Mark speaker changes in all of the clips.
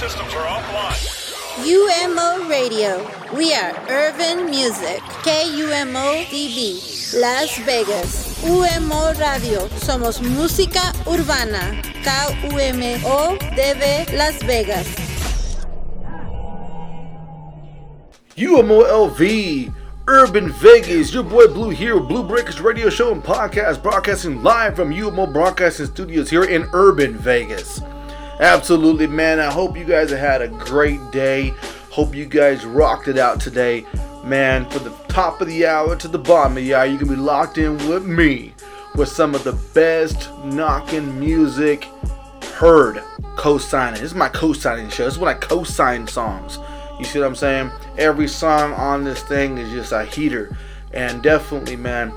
Speaker 1: systems are offline.
Speaker 2: UMO Radio. We are Urban Music. KUMO DB. Las Vegas. UMO Radio. Somos música urbana. KUMO DB Las Vegas.
Speaker 3: UMOLV, Urban Vegas, your boy Blue here, with BluBreakerz Radio Show and Podcast, broadcasting live from UMO Broadcasting Studios here in Urban Vegas. Absolutely, man. I hope you guys have had a great day. Hope you guys rocked it out today. Man, from the top of the hour to the bottom of the hour, you can be locked in with me with some of the best knocking music heard co-signing. This is my co-signing show. This is when I co-sign songs. You see what I'm saying? Every song on this thing is just a heater. And definitely, man,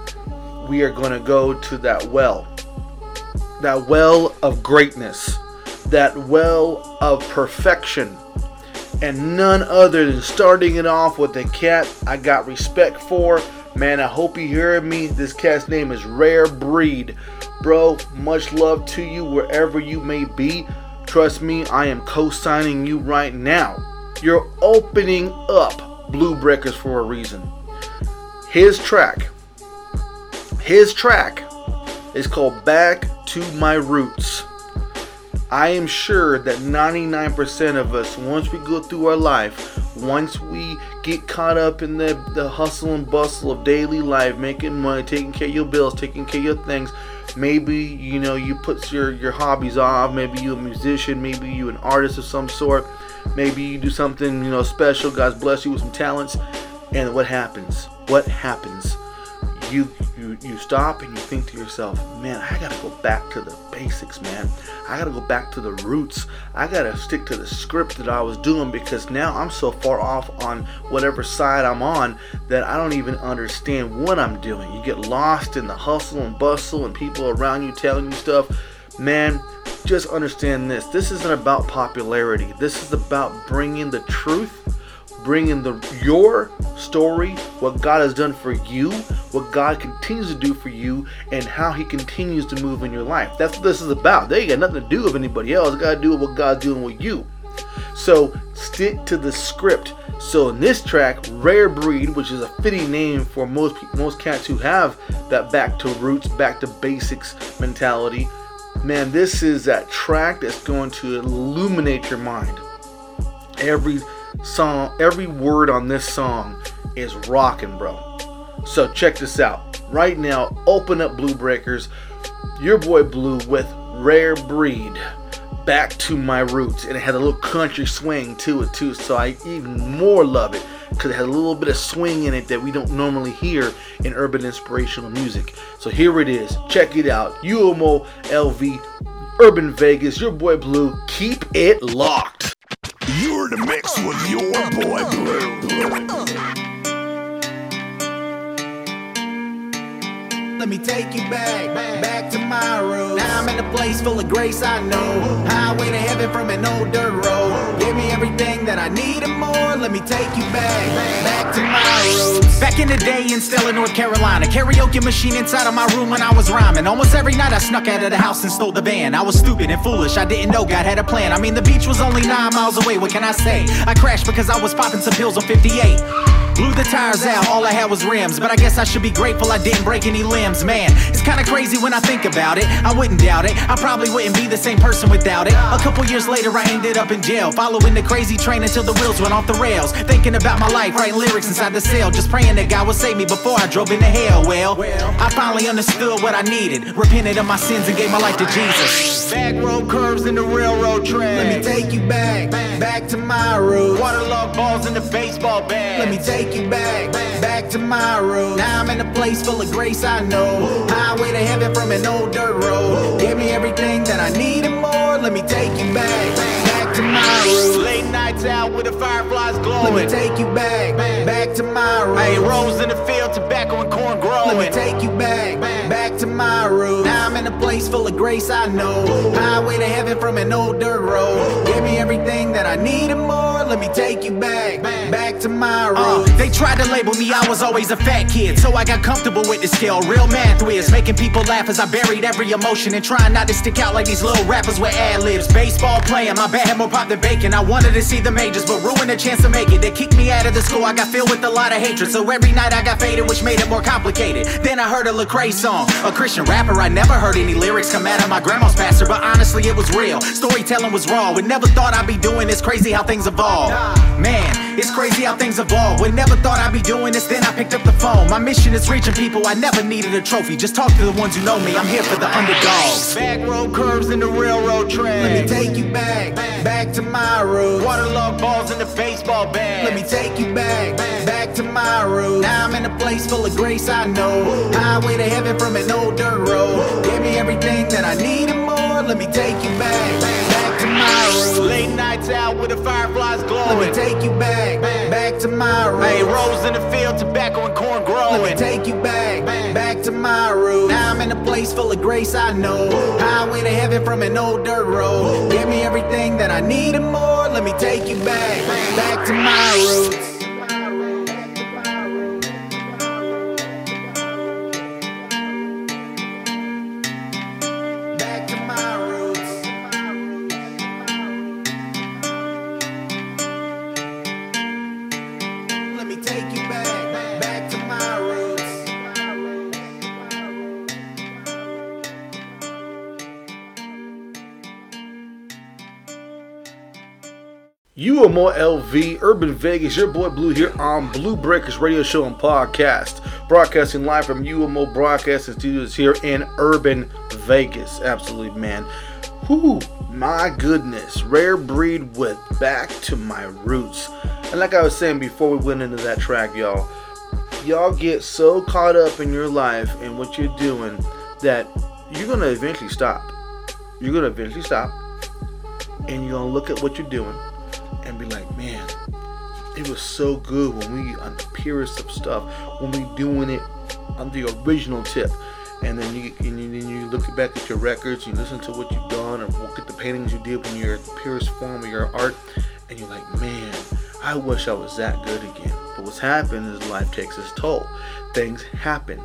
Speaker 3: we are to go to that well. That well of greatness. That well of perfection. And none other than starting it off with a cat I got respect for. Man, I hope you hear me. This cat's name is Rare Breed. Bro, much love to you wherever you may be. Trust me, I am co signing you right now. You're opening up BluBreakerz for a reason. His track, his track is called Back to My Roots. I am sure that 99% of us, once we go through our life, once we get caught up in the, the hustle and bustle of daily life, making money, taking care of your bills, taking care of your things, maybe you know you put your, your hobbies off, maybe you're a musician, maybe you an artist of some sort, maybe you do something you know special, God's bless you with some talents, and what happens? What happens? You you you stop and you think to yourself, man, I gotta go back to the basics, man. I gotta go back to the roots. I gotta stick to the script that I was doing because now I'm so far off on whatever side I'm on that I don't even understand what I'm doing. You get lost in the hustle and bustle and people around you telling you stuff. Man, just understand this. This isn't about popularity. This is about bringing the truth bringing the your story, what God has done for you, what God continues to do for you, and how He continues to move in your life. That's what this is about. They got nothing to do with anybody else. Got to do with what God's doing with you. So stick to the script. So in this track, Rare Breed, which is a fitting name for most most cats who have that back to roots, back to basics mentality. Man, this is that track that's going to illuminate your mind. Every song, every word on this song is rocking, bro. So check this out. Right now, open up BluBreakerz, your boy Blue with Rare Breed. Back to my roots, and it had a little country swing to it too. So I even more love it because it had a little bit of swing in it that we don't normally hear in urban inspirational music. So here it is. Check it out. UMO LV Urban Vegas. Your boy Blue. Keep it locked.
Speaker 4: You're the mix with your boy Blue.
Speaker 5: Let me take you back, back to my road. Now I'm in a place full of grace, I know. Highway to heaven from an old dirt road. Give me everything that I need and more. Let me take you back, back to my roads. Back in the day in Stella, North Carolina, karaoke machine inside of my room when I was rhyming. Almost every night I snuck out of the house and stole the van. I was stupid and foolish, I didn't know God had a plan. I mean, the beach was only nine miles away, what can I say? I crashed because I was popping some pills on 58. Blew the tires out, all I had was rims. But I guess I should be grateful I didn't break any limbs. Man, it's kinda crazy when I think about it. I wouldn't doubt it, I probably wouldn't be the same person without it. A couple years later, I ended up in jail, following the crazy train until the wheels went off the rails. Thinking about my life, writing lyrics inside the cell, just praying that God would save me before I drove into hell. Well, I finally understood what I needed, repented of my sins, and gave my life to Jesus. Back road curves in the railroad track. Let me take you back, back to my roots. Waterlogged balls in the baseball bag. Let me take you back, back to my roots. Now I'm in a place full of grace, I know. Highway to heaven from an old dirt road. Give me everything that I need and more. Let me take you back, back roots. Late nights out with the fireflies glowing. Let me take you back, back to my roots. Hey, rose in the field, tobacco and corn growing. Let me take you back, back to my roots. Now I'm in a place full of grace, I know. Highway to heaven from an old dirt road. Give me everything that I need and more. Let me take you back, back to my roots. Uh. they tried to label me, I was always a fat kid. So I got comfortable with the scale. Real math whiz, making people laugh as I buried every emotion and trying not to stick out like these little rappers with ad libs. Baseball playing, my bat had more pop than bacon. I wanted to see the majors, but ruined the chance to make it. They kicked me out of the school, I got filled with a lot of hatred. So every night I got faded, which made it more complicated. Then I heard a Lecrae song, a Christian rapper. I never heard any lyrics come out of my grandma's pastor, but honestly, it was real. Storytelling was raw. We never thought I'd be doing this. Crazy how things evolve. Man, it's crazy how things evolve. We never thought I'd be doing this. Then I picked up the phone. My mission is reaching people. I never needed a trophy. Just talk to the ones who know me. I'm here for the underdogs. Back road curves in the railroad tracks. Let me take you back, back to my roots. Waterlogged balls in the baseball bag. Let me take you back, back to my roots. Now I'm in a place full of grace. I know highway to heaven from an old dirt road. Give me everything that I need and more. Let me take you back, back to my roots. Late nights out with the fireflies glowing. Let me take you back, back my roots. Hey, rose in the field, tobacco and corn growing. Let me take you back, back to my roots. Now I'm in a place full of grace. I know highway to heaven from an old dirt road. Give me everything that I need and more. Let me take you back, back to my roots.
Speaker 3: UMO LV, Urban Vegas, your boy Blue here on BluBreakerz Radio Show and Podcast, broadcasting live from UMO Broadcasting Studios here in Urban Vegas. Absolutely, man. Whoo, my goodness, rare breed with Back to My Roots. And like I was saying before we went into that track, y'all, y'all get so caught up in your life and what you're doing that you're gonna eventually stop. You're gonna eventually stop, and you're gonna look at what you're doing and be like, man, it was so good when we on the purest of stuff, when we doing it on the original tip. And then you and you, then you look back at your records, you listen to what you've done, or look at the paintings you did when you're at the purest form of your art, and you're like, man, I wish I was that good again. But what's happened is life takes its toll. Things happen.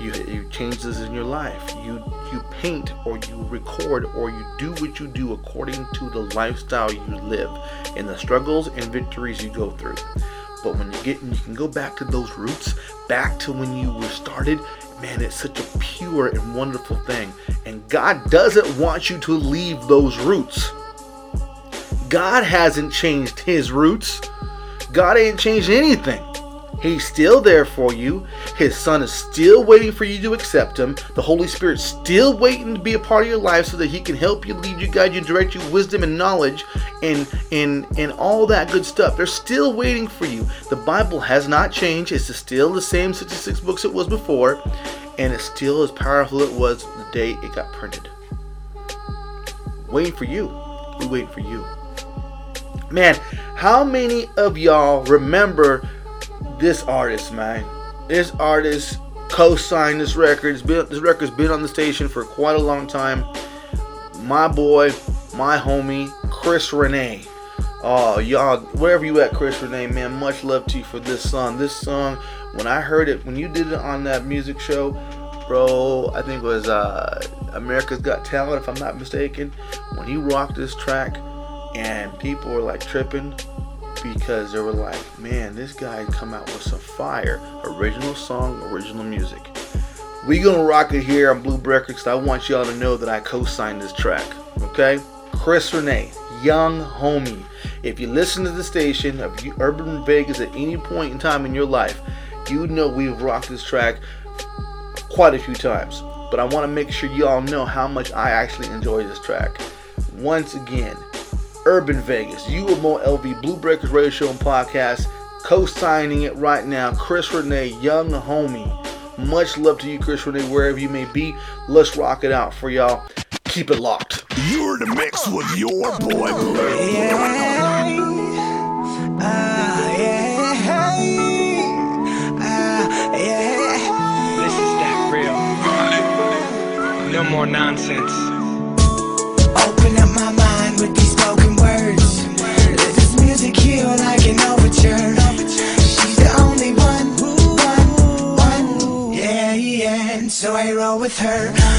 Speaker 3: You you changes in your life. You you paint or you record or you do what you do according to the lifestyle you live and the struggles and victories you go through. But when you get you can go back to those roots, back to when you were started, man, it's such a pure and wonderful thing. And God doesn't want you to leave those roots. God hasn't changed his roots. God ain't changed anything. He's still there for you. His son is still waiting for you to accept him. The Holy Spirit's still waiting to be a part of your life so that he can help you, lead you, guide you, direct you, wisdom and knowledge and and and all that good stuff. They're still waiting for you. The Bible has not changed. It's still the same 66 books it was before, and it's still as powerful it was the day it got printed. Waiting for you. We waiting for you. Man, how many of y'all remember this artist, man? This artist co-signed this record. It's been, this record's been on the station for quite a long time. My boy, my homie, Chris Rene. Oh, y'all, wherever you at, Chris Rene, man, much love to you for this song. This song, when I heard it, when you did it on that music show, bro, I think it was uh, America's Got Talent, if I'm not mistaken. When you rocked this track, and people were like tripping because they were like, man, this guy come out with some fire. Original song, original music. We gonna rock it here on Blue Records. I want y'all to know that I co-signed this track. Okay? Chris Rene, young homie. If you listen to the station of Urban Vegas at any point in time in your life, you know we've rocked this track quite a few times. But I want to make sure y'all know how much I actually enjoy this track. Once again, Urban Vegas, UMO LV BluBreakerz Radio Show and Podcast, co-signing it right now. Chris Rene, young homie. Much love to you, Chris Rene, wherever you may be. Let's rock it out for y'all. Keep it locked.
Speaker 4: You're in the mix with your boy Blue.
Speaker 1: This is that real. No more nonsense.
Speaker 6: With her.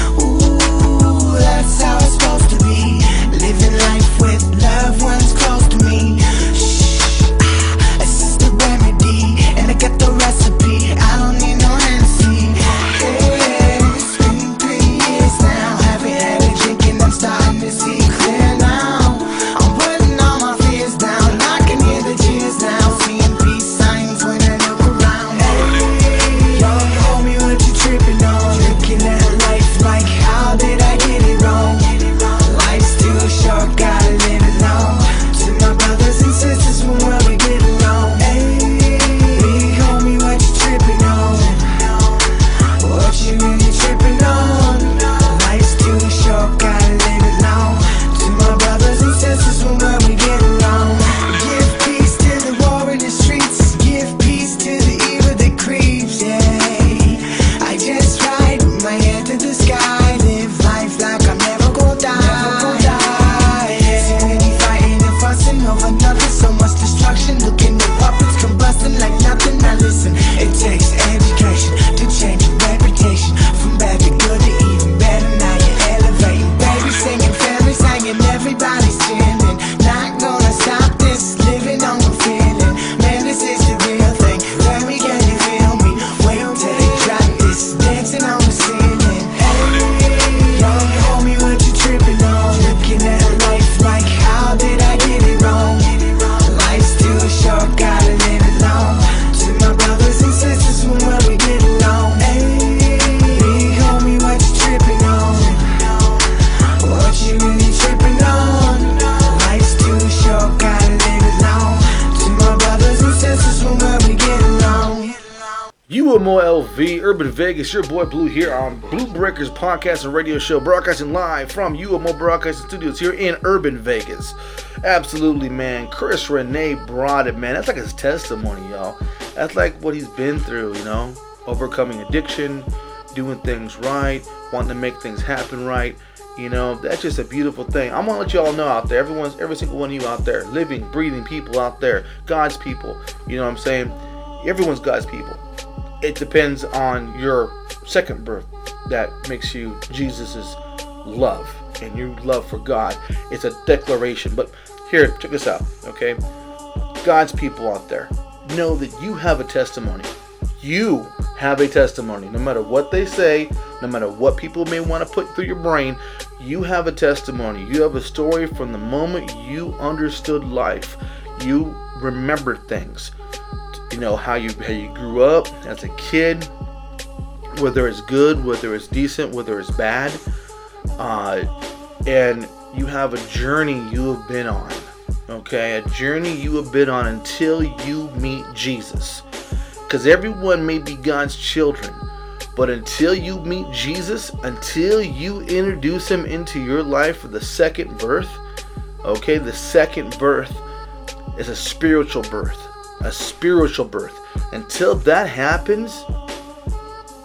Speaker 3: UMO LV, Urban Vegas, your boy Blue here on BluBreakerz podcast and radio show, broadcasting live from UMO Broadcasting Studios here in Urban Vegas. Absolutely, man. Chris Rene brought it, man. That's like his testimony, y'all. That's like what he's been through, you know, overcoming addiction, doing things right, wanting to make things happen right. You know, that's just a beautiful thing. I'm gonna let you all know out there, everyone's every single one of you out there, living, breathing people out there, God's people. You know what I'm saying? Everyone's God's people it depends on your second birth that makes you Jesus's love and your love for God. It's a declaration. But here, check this out, okay? God's people out there know that you have a testimony. You have a testimony. No matter what they say, no matter what people may want to put through your brain, you have a testimony. You have a story from the moment you understood life. You remembered things you know how you how you grew up as a kid whether it's good whether it's decent whether it's bad uh, and you have a journey you have been on okay? A journey you have been on until you meet jesus. Because everyone may be god's children but until you meet jesus until you introduce him into your life for the second birth okay? The second birth is a spiritual birth a spiritual birth. Until that happens,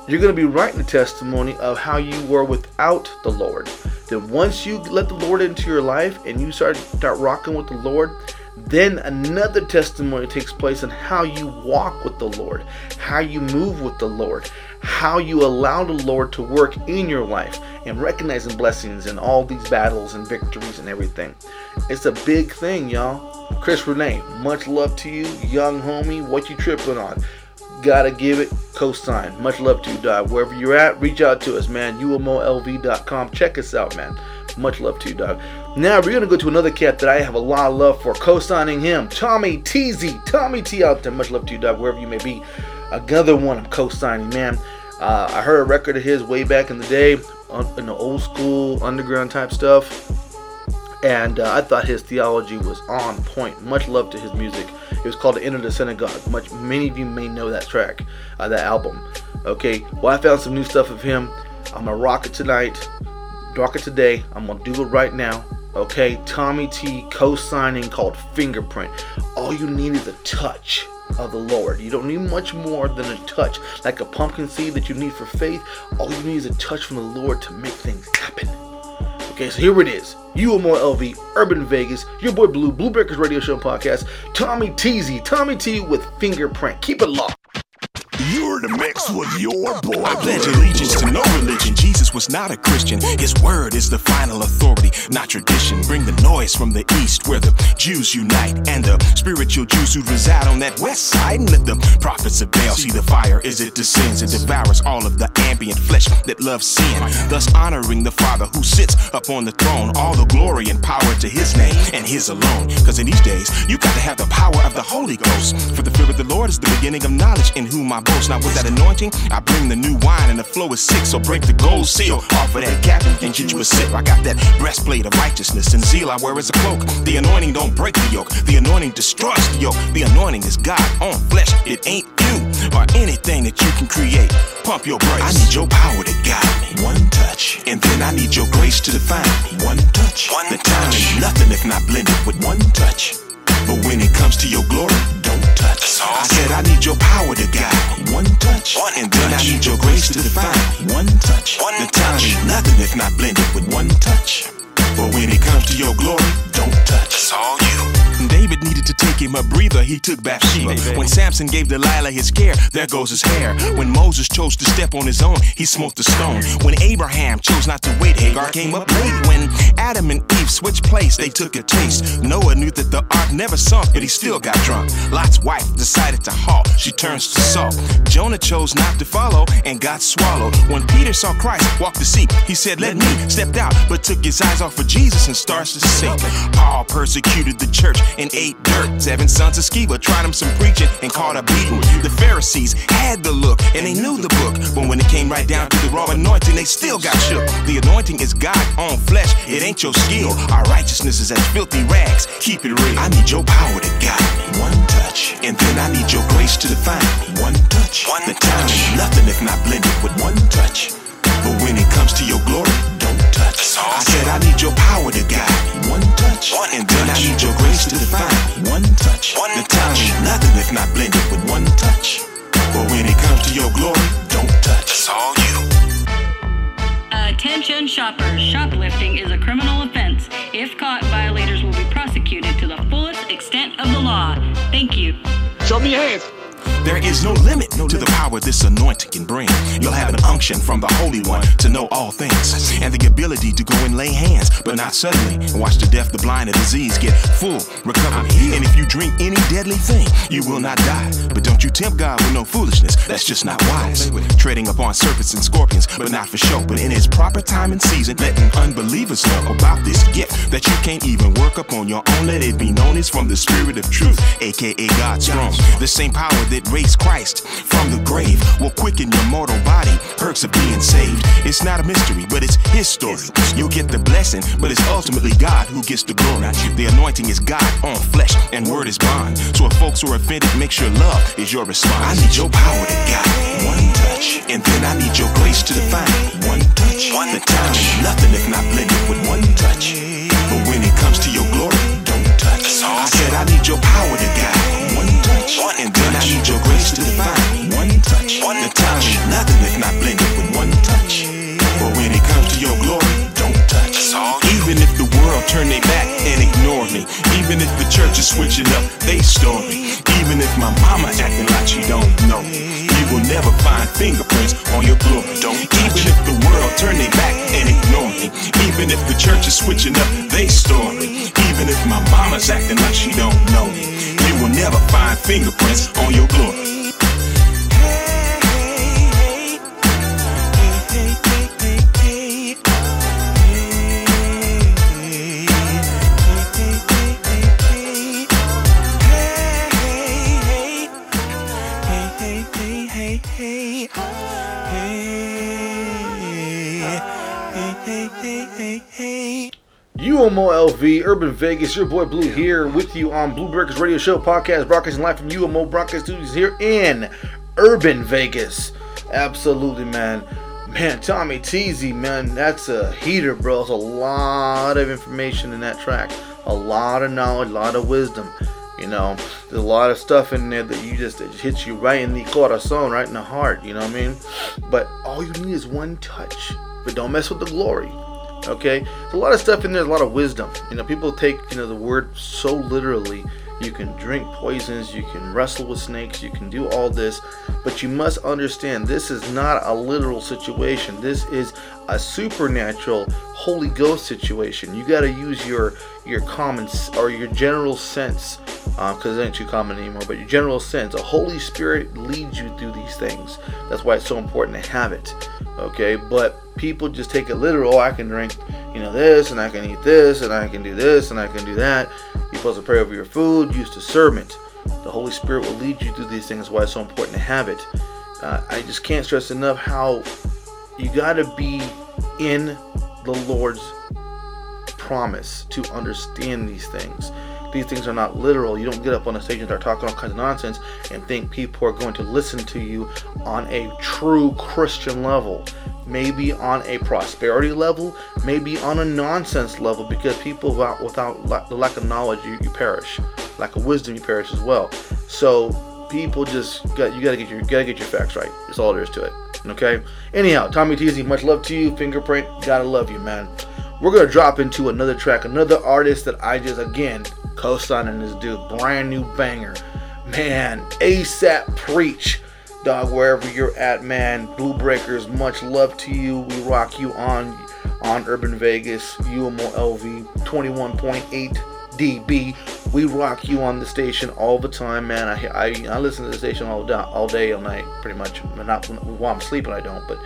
Speaker 3: you're going to be writing the testimony of how you were without the Lord. Then once you let the Lord into your life and you start start rocking with the Lord, then another testimony takes place on how you walk with the Lord, how you move with the Lord, how you allow the Lord to work in your life and recognizing blessings and all these battles and victories and everything. It's a big thing, y'all. Chris Rene, much love to you, young homie. What you tripping on? Gotta give it cosign. Much love to you, dog. Wherever you're at, reach out to us, man. UMOLV.com. Check us out, man. Much love to you, dog. Now we're gonna go to another cat that I have a lot of love for. Co-signing him, Tommy TZ. Tommy T out there. Much love to you, dog. Wherever you may be. Another one I'm co-signing, man. Uh, I heard a record of his way back in the day, uh, in the old school underground type stuff and uh, I thought his theology was on point. Much love to his music. It was called The "Enter the Synagogue." Much, many of you may know that track, uh, that album. Okay, well I found some new stuff of him. I'm gonna rock it tonight, rock it today. I'm gonna do it right now. Okay, Tommy T co-signing called Fingerprint. All you need is a touch of the Lord. You don't need much more than a touch, like a pumpkin seed that you need for faith. All you need is a touch from the Lord to make things happen. Okay, so here it is. UMO LV, Urban Vegas, your boy Blue, BluBreakerz Radio Show and Podcast, Tommy TZ, Tommy T with Fingerprint. Keep it locked.
Speaker 4: You're the mix with your boy.
Speaker 7: I pledge allegiance to no religion. Was not a Christian. His word is the final authority, not tradition. Bring the noise from the east where the Jews unite and the spiritual Jews who reside on that west side. And let the prophets of Baal see the fire as it descends and devours all of the ambient flesh that loves sin. Thus honoring the Father who sits upon the throne. All the glory and power to his name and his alone. Cause in these days, you got to have the power of the Holy Ghost. For the fear of the Lord is the beginning of knowledge in whom I boast. Now with that anointing, I bring the new wine and the flow is sick. So break the gold seal off of that cap and get you a sip. I got that breastplate of righteousness and zeal I wear as a cloak. The anointing don't break the yoke. The anointing destroys the yoke. The anointing is God on flesh. It ain't you or anything that you can create. Pump your brakes. I need your power to guide me. One touch. And then I need your grace to define me. One touch. One the time is nothing if not blended with one touch. But when it comes to your glory, touch. I said I need your power to guide. One touch. One and then I need your grace to define. One touch. One the time is nothing if not blended with one touch. But when it comes to your glory, don't touch. It's all you. David needed to take him a breather, he took Bathsheba. When Samson gave Delilah his care, there goes his hair. When Moses chose to step on his own, he smote the stone. When Abraham chose not to wait, Hagar came up late. When Adam and Eve switched place, they took a taste. Noah knew that the ark never sunk, but he still got drunk. Lot's wife decided to halt, she turns to salt. Jonah chose not to follow and got swallowed. When Peter saw Christ walk the sea, he said, Let me, stepped out, but took his eyes off of Jesus and starts to sink. Paul persecuted the church and ate dirt. Seven sons of Sceva tried him some preaching and caught a beating. The Pharisees had the look and they knew the book, but when it came right down to the raw anointing, they still got shook. The anointing is God on flesh, it ain't your skill. Our righteousness is as filthy rags. Keep it real. I need your power to guide me. One touch, and then I need your grace to define me. One touch. One the time is nothing if not blended with one touch. But when it comes to your glory, touch. I said I need your power to guide me. One touch. One and then I need your grace to define me. One touch. One the time is nothing if not blended with one touch. But when it comes to your glory, don't touch. It's all you.
Speaker 8: Attention shoppers, shoplifting is a criminal offense. If caught, violators will be prosecuted to the fullest extent of the law. Thank you.
Speaker 7: Show me your hands. There is no limit to the power this anointing can bring. You'll have an unction from the Holy One to know all things, and the ability to go and lay hands, but not suddenly. Watch the deaf, the blind, and the disease get full recovery. And if you drink any deadly thing, you will not die. But don't you tempt God with no foolishness. That's just not wise. Treading upon serpents and scorpions, but not for show. But in His proper time and season, letting unbelievers know about this gift that you can't even work up on your own. Let it be known it's from the Spirit of Truth, aka God's throne. The same power that raised Christ from the grave will quicken your mortal body. Perks of being saved. It's not a mystery, but it's His story. You'll get the blessing, but it's ultimately God who gets the glory. The anointing is God on flesh, and word is bond. So if folks are offended, make sure love is your response. I need your power to guide me. One touch, and then I need your grace to define me. One touch. One the time is nothing if not blended with one touch. But when it comes to your glory, don't touch. I said I need your power to guide me. One touch, one and then I need your grace to define. One touch. One is nothing if not blended with one touch. But when it comes to your glory, don't touch. Even if the world turn their back and ignore me, even if the church is switching up they story, even if my mama acting like she don't know me, you will never find fingerprints on your glory. Don't even if the world turn their back and ignore me, even if the church is switching up fingerprints on your glory.
Speaker 3: LV, Urban Vegas, your boy Blue here with you on BluBreakerz Radio Show podcast, broadcasting live from UMO Broadcast Studios here in Urban Vegas. Absolutely, man. Man, Tommy Teasy, man, that's a heater, bro. It's a lot of information in that track, a lot of knowledge, a lot of wisdom. You know, there's a lot of stuff in there that you just, it just hits you right in the corazon, right in the heart. You know what I mean? But all you need is one touch. But don't mess with the glory. Okay, a lot of stuff in there, a lot of wisdom. You know, people take you know the word so literally. You can drink poisons, you can wrestle with snakes, you can do all this, but you must understand this is not a literal situation. This is a supernatural Holy Ghost situation. You got to use your your common or your general sense, uh, because it ain't too common anymore. But your general sense, a Holy Spirit leads you through these things. That's why it's so important to have it. Okay, but people just take it literal. Oh, I can drink, you know, this, and I can eat this, and I can do this, and I can do that. You're supposed to pray over your food, use discernment. The Holy Spirit will lead you through these things. That's why it's so important to have it. Uh, I just can't stress enough how you got to be in the Lord's promise to understand these things. These things are not literal. You don't get up on a stage and start talking all kinds of nonsense and think people are going to listen to you on a true Christian level. Maybe on a prosperity level, maybe on a nonsense level, because people without, without the lack of knowledge, you, you perish. Lack of wisdom, you perish as well. So people just got you got to get your got to get your facts right. That's all there is to it. Okay. Anyhow, Tommy Teasy, much love to you. Fingerprint, gotta love you, man. We're gonna drop into another track, another artist that I just again co-signing this dude, brand new banger, man. ASAP Preach, dog. Wherever you're at, man. BluBreakerz, much love to you. We rock you on on Urban Vegas, UMO LV 21.8 DB. We rock you on the station all the time, man. I I, I listen to the station all day, all day, all night, pretty much. Not while I'm sleeping, I don't, but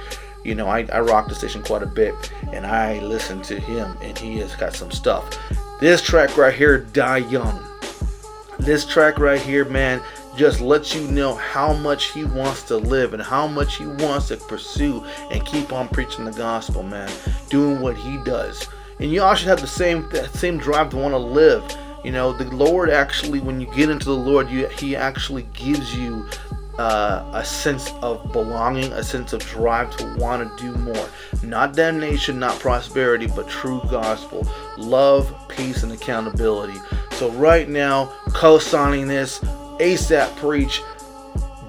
Speaker 3: you know, I, I rock the station quite a bit, and I listen to him, and he has got some stuff. This track right here, Die Young. This track right here, man, just lets you know how much he wants to live and how much he wants to pursue and keep on preaching the gospel, man. Doing what he does. And y'all should have the same same drive to want to live. You know, the Lord actually, when you get into the Lord, you, He actually gives you uh, a sense of belonging, a sense of drive to want to do more. Not damnation, not prosperity, but true gospel, love, peace, and accountability. So right now, co-signing this, ASAP Preach,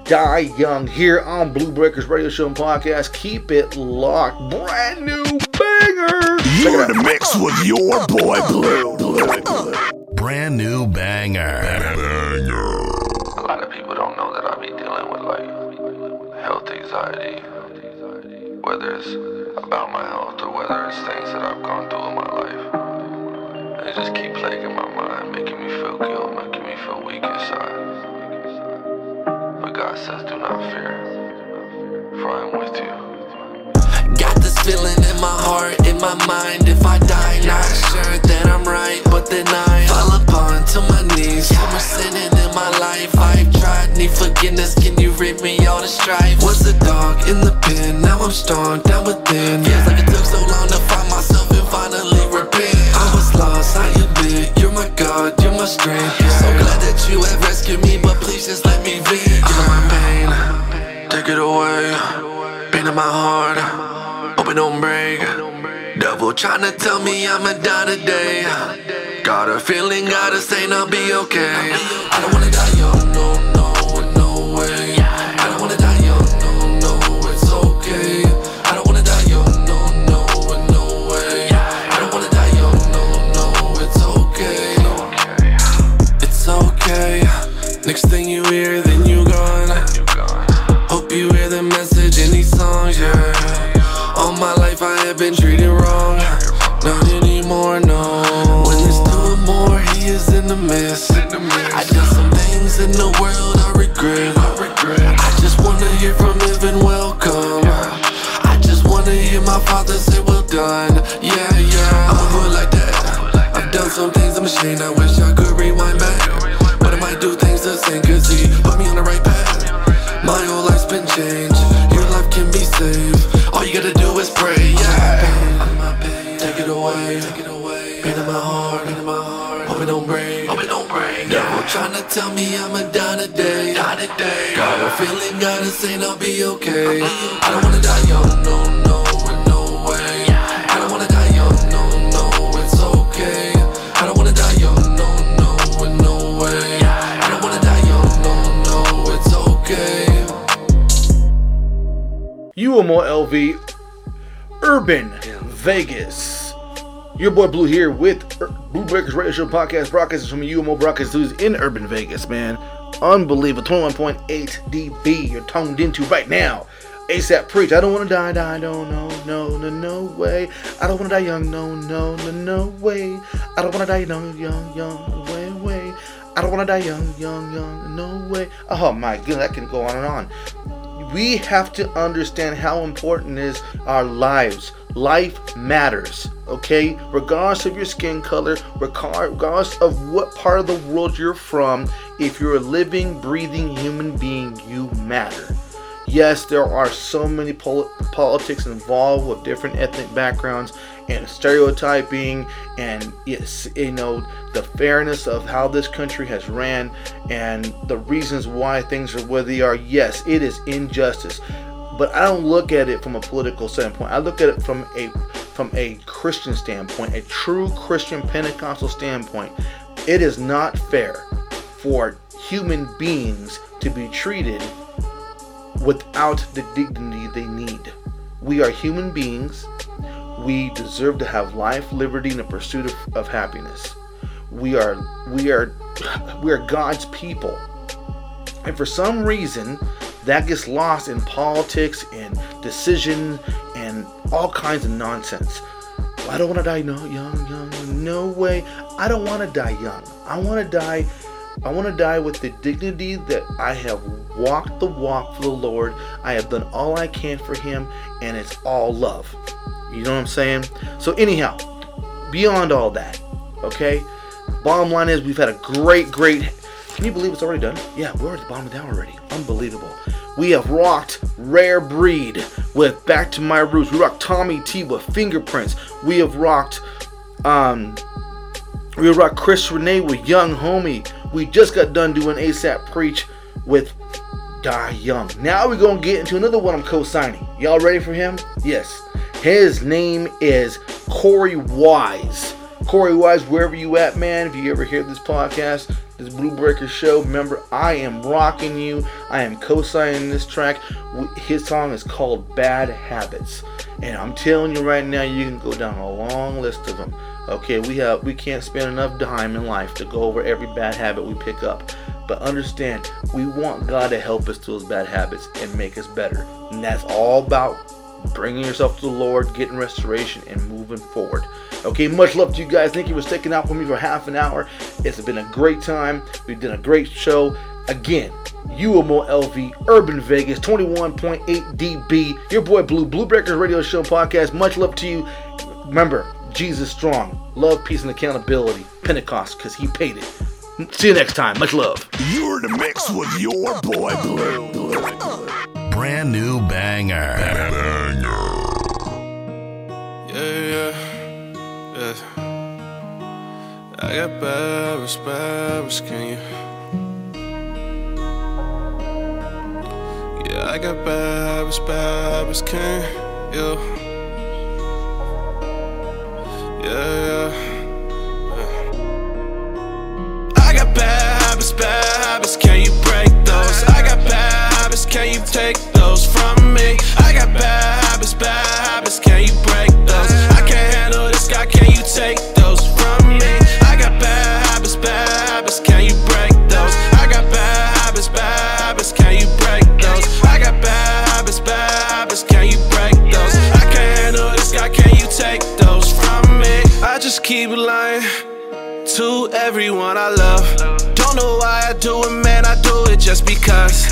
Speaker 3: Die Young here on BluBreakerz Radio Show and Podcast. Keep it locked. Brand new banger.
Speaker 4: You're in the mix with your boy Blue. Blue, Blue.
Speaker 7: Brand new banger.
Speaker 9: A lot of people health anxiety, whether it's about my health or whether it's things that I've gone through in my life. It just keep plaguing my mind, making me feel guilt, making me feel weak inside. But God says, do not fear, for I am with you.
Speaker 10: Got this feeling in my heart, in my mind. If I die, not sure that I'm right, but then I fall upon to my knees. So much sinning in my life. I've tried, need forgiveness. Can rid me all the strife? Was a dog in the pen, now I'm strong down within. Feels like it took so long to find myself and finally repent. I was lost, I admit. You're my God, you're my strength. So glad that you have rescued me, but please just let me be. You know my pain, take it away. Pain in my heart, hope it don't break. Devil tryna tell me I'ma die today. Got a feeling, gotta say, I'll be okay. I don't wanna die young,
Speaker 3: LV Urban Vegas. Your boy Blue here with BluBreakerz Radio Show podcast broadcasting from UMO Broadcast Studios in urban Vegas, man. Unbelievable. 21.8 dB. You're tuned into right now. ASAP Preach. I don't want to die, die, no, no, no, no, no way. I don't want to die young, no, no, no, no way. I don't want to die young, young, young, way, way. I don't want to die young, young, young, no way. Oh my goodness, that can go on and on. We have to understand how important is our lives. Life matters, okay? Regardless of your skin color, regardless of what part of the world you're from, if you're a living, breathing human being, you matter. Yes, there are so many pol- politics involved with different ethnic backgrounds and stereotyping and yes, you know the fairness of how this country has ran and the reasons why things are where they are. Yes, it is injustice, but I don't look at it from a political standpoint. I look at it from a from a Christian standpoint, a true Christian Pentecostal standpoint. It is not fair for human beings to be treated without the dignity they need. We are human beings. We deserve to have life, liberty, and a pursuit of, of happiness. We are we are we are God's people. And for some reason, that gets lost in politics and decision and all kinds of nonsense. I don't want to die no young, young. No way. I don't want to die young. I want to die I want to die with the dignity that I have walked the walk for the Lord. I have done all I can for Him, and it's all love. You know what I'm saying? So, anyhow, beyond all that, okay? Bottom line is, we've had a great, great. Can you believe it's already done? Yeah, we're at the bottom of hour already. Unbelievable. We have rocked Rare Breed with Back to My Roots. We rocked Tommy T with Fingerprints. We have rocked, um, we rocked Chris Rene with Young Homie. We just got done doing ASAP Preach with Die Young. Now we're going to get into another one I'm co signing. Y'all ready for him? Yes. His name is Corey Wise. Corey Wise, wherever you at, man, if you ever hear this podcast, this Blue Breaker show, remember, I am rocking you. I am co signing this track. His song is called Bad Habits. And I'm telling you right now, you can go down a long list of them. Okay, we have we can't spend enough time in life to go over every bad habit we pick up. But understand, we want God to help us through those bad habits and make us better. And that's all about bringing yourself to the Lord, getting restoration, and moving forward. Okay, much love to you guys. Thank you for sticking out with me for half an hour. It's been a great time. We've done a great show. Again, UMO LV, Urban Vegas, 21.8 dB. Your boy Blue, BluBreakerz Radio Show Podcast. Much love to you. Remember, Jesus strong. Love, peace, and accountability. Pentecost, because he paid it. See you next time. Much love.
Speaker 4: You're the mix with your boy Blue.
Speaker 11: Brand new banger.
Speaker 12: Yeah, yeah, yeah. I got bad bad can you? Yeah, I got bad bad can you? Yeah, yeah. I got bad habits, bad habits, can you break those? I got bad take those from me? I got bad habits, bad habits, can you break those? I can't handle this guy, can you take those from me? I got bad habits, bad habits, can you break those? I got bad habits, bad habits, can you break those? I got bad habits, bad habits, can you break those? I can't handle this guy, can you take those from me? I just keep lying to everyone I love. Don't know why I do it, man, I do it just because.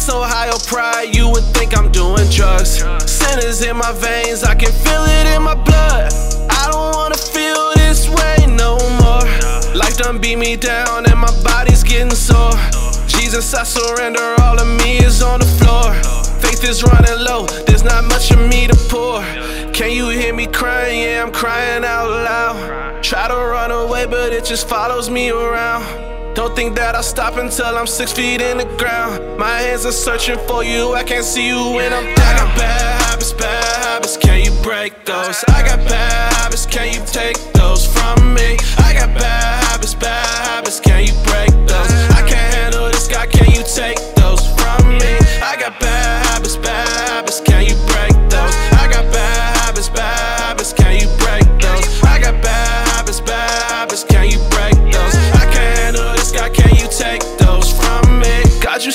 Speaker 12: Guess Ohio pride, you would think I'm doing drugs. Sin is in my veins, I can feel it in my blood. I don't wanna feel this way no more. Life done beat me down and my body's getting sore. Jesus, I surrender, all of me is on the floor. Faith is running low, there's not much of me to pour. Can you hear me crying? Yeah, I'm crying out loud. Try to run away, but it just follows me around. Don't think that I'll stop until I'm six feet in the ground. My hands are searching for you, I can't see you when I'm down. I got bad habits, bad habits, can you break those? I got bad habits, can you take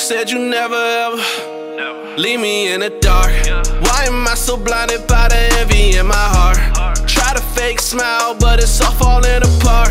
Speaker 12: said you never ever leave me in the dark. Why am I so blinded by the envy in my heart? Try to fake smile, but it's all falling apart.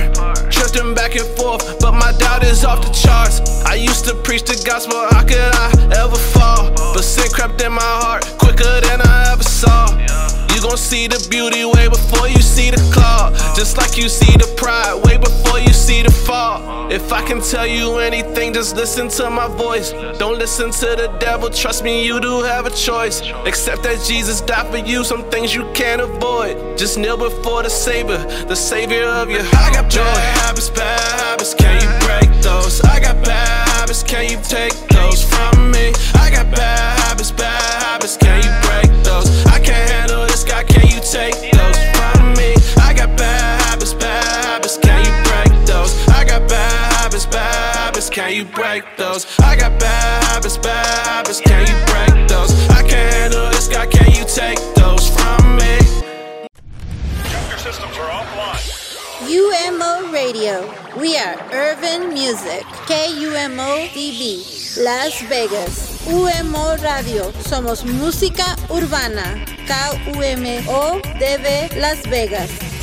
Speaker 12: Drifting back and forth, but my doubt is off the charts. I used to preach the gospel, how could I ever fall? But sin crept in my heart quicker than I ever saw. You gon' see the beauty way before you see the claw. Just like you see the pride way before you see the fall. If I can tell you anything, just listen to my voice. Don't listen to the devil, trust me, you do have a choice. Except that Jesus died for you, some things you can't avoid. Just kneel before the Savior, the Savior of your I got joy. bad habits, bad habits, can you break those? I got bad habits, can you take those from me? I got bad habits, can you break those? I got bad habits, bad habits, can you break those? I can't handle this guy, can you take those from me?
Speaker 2: UMO Radio. We are Urban Music. KUMO DB. Las Vegas. UMO Radio. Somos música urbana. KUMO DB Las Vegas.